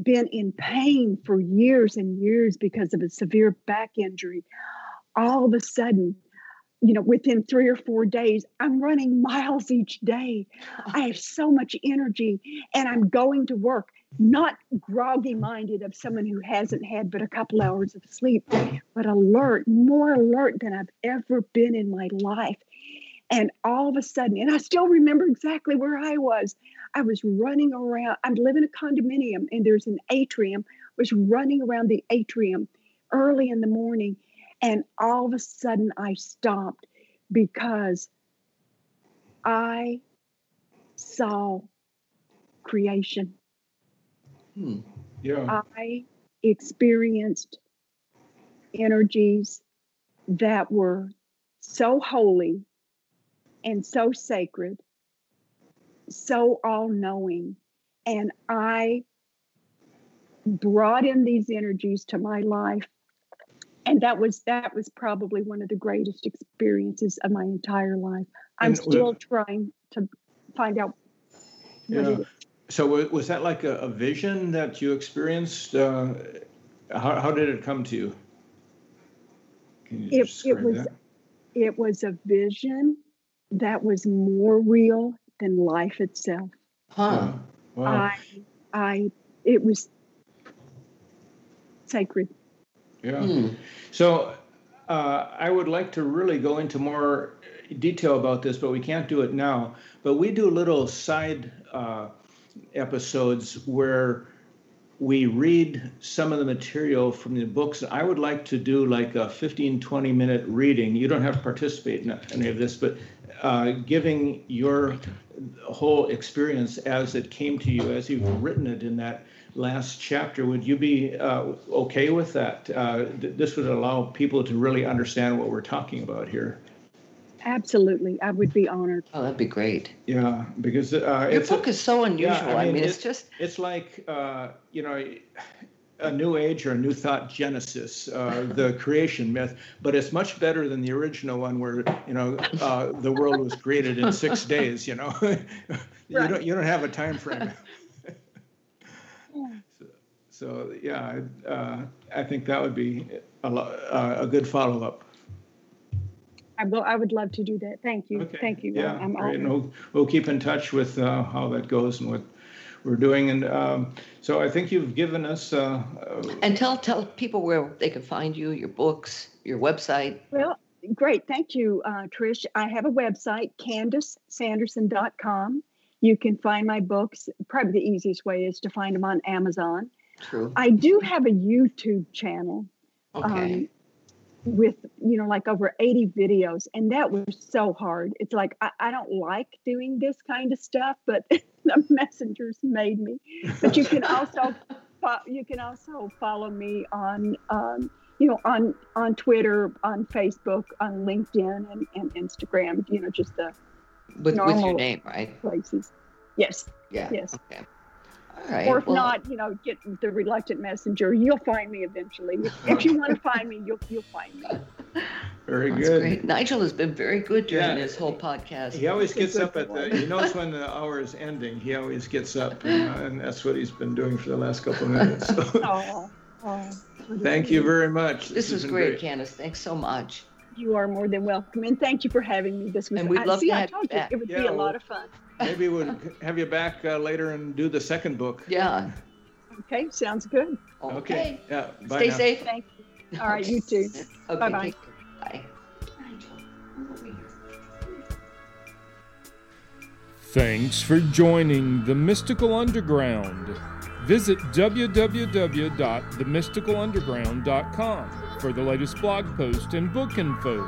been in pain for years and years because of a severe back injury. All of a sudden, you know, within three or four days, I'm running miles each day. I have so much energy and I'm going to work, not groggy minded of someone who hasn't had but a couple hours of sleep, but alert, more alert than I've ever been in my life. And all of a sudden, and I still remember exactly where I was. I was running around. I live in a condominium and there's an atrium. I was running around the atrium early in the morning and all of a sudden, I stopped because I saw creation. Hmm. Yeah. I experienced energies that were so holy and so sacred, so all knowing. And I brought in these energies to my life and that was that was probably one of the greatest experiences of my entire life. I'm and still trying to find out. yeah. So was that like a, a, vision that you experienced? Uh, how how did it come to you? Can you it, it was that? it was a vision that was more real than life itself. Huh. Wow. I I it was sacred. Yeah. Hmm. So uh, I would like to really go into more detail about this, but we can't do it now. But we do a little side uh, episodes where we read some of the material from the books. I would like to do like a 15, 20 minute reading. You don't have to participate in any of this, but uh, giving your whole experience as it came to you, as you've written it in that last chapter. Would you be uh, okay with that? Uh, th- this would allow people to really understand what we're talking about here. Absolutely, I would be honored. Oh, that'd be great. Yeah, because uh, Your it's book a, is so unusual. yeah, I mean, it's, just it's like uh, you know a new age or a new thought genesis, uh, the creation myth, but it's much better than the original one where you know uh, the world was created in six days. You know, you Right. don't you don't have a time frame. so, so yeah, uh, I think that would be a, uh, a good follow up. I will. I would love to do that. Thank you. Okay. Thank you. Yeah, I'm great. And we'll, we'll keep in touch with uh, how that goes and what we're doing. And um, so I think you've given us. Uh, uh, and tell tell people where they can find you, your books, your website. Well, great. Thank you, uh, Trish. I have a website, CandiceSanderson.com. You can find my books. Probably the easiest way is to find them on Amazon. True. I do have a YouTube channel Okay. um, with, you know, like over 80 videos, and that was so hard. It's like, I, I don't like doing this kind of stuff, but the messengers made me. But you can also, you can also follow me on, um, you know, on on Twitter, on Facebook, on LinkedIn, and, and Instagram. You know, just the with, with your normal- name, right? places. Yes. Yeah. Yes. Okay. All right. or if well, not, you know, get the reluctant messenger. You'll find me eventually. If, if you want to find me, you'll you'll find me. very That's good. great. Nigel has been very good during Yeah. this whole podcast. He always gets up at the. one. He knows when the hour is ending. He always gets up, and, uh, and that's what he's been doing for the last couple of minutes. So, Oh, oh, thank you very much. This has was been great, Candace. Thanks so much. You are more than welcome, and thank you for having me. This was. And we'd I, love see, to I have you told you back. it would Yeah, be a well- lot of fun. Maybe we'll have you back uh, later and do the second book. Yeah. Okay, sounds good. Okay. Yeah. Bye Stay now. safe. Thank you. All right, you too. Okay. Bye-bye. take care. Bye. Thanks for joining the Mystical Underground. Visit www.themysticalunderground.com for the latest blog post and book info.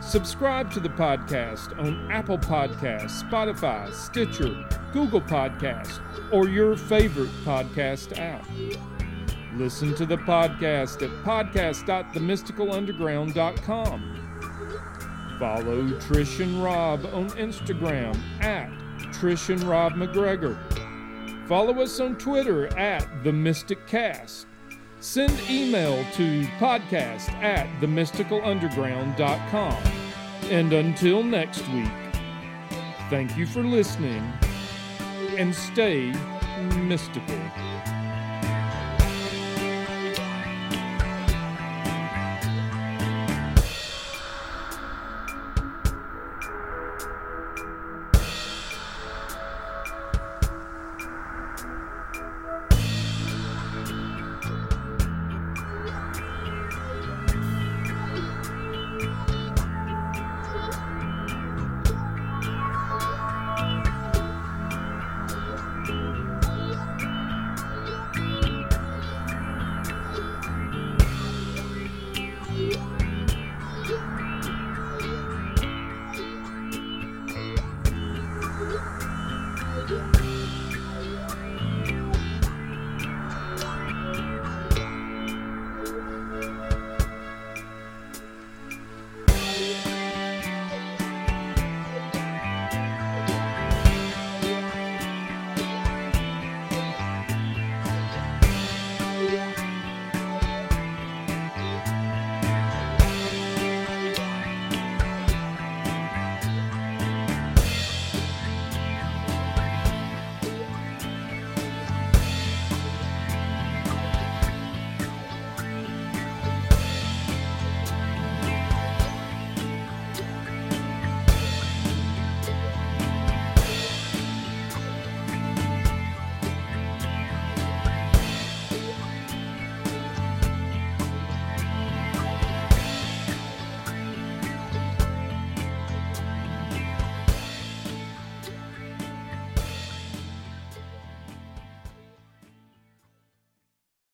Subscribe to the podcast on Apple Podcasts, Spotify, Stitcher, Google Podcasts, or your favorite podcast app. Listen to the podcast at podcast.themysticalunderground.com. Follow Trish and Rob on Instagram at Trish and Rob MacGregor. Follow us on Twitter at The Mystic Cast. Send email to podcast at themysticalunderground.com. And until next week, thank you for listening and stay mystical.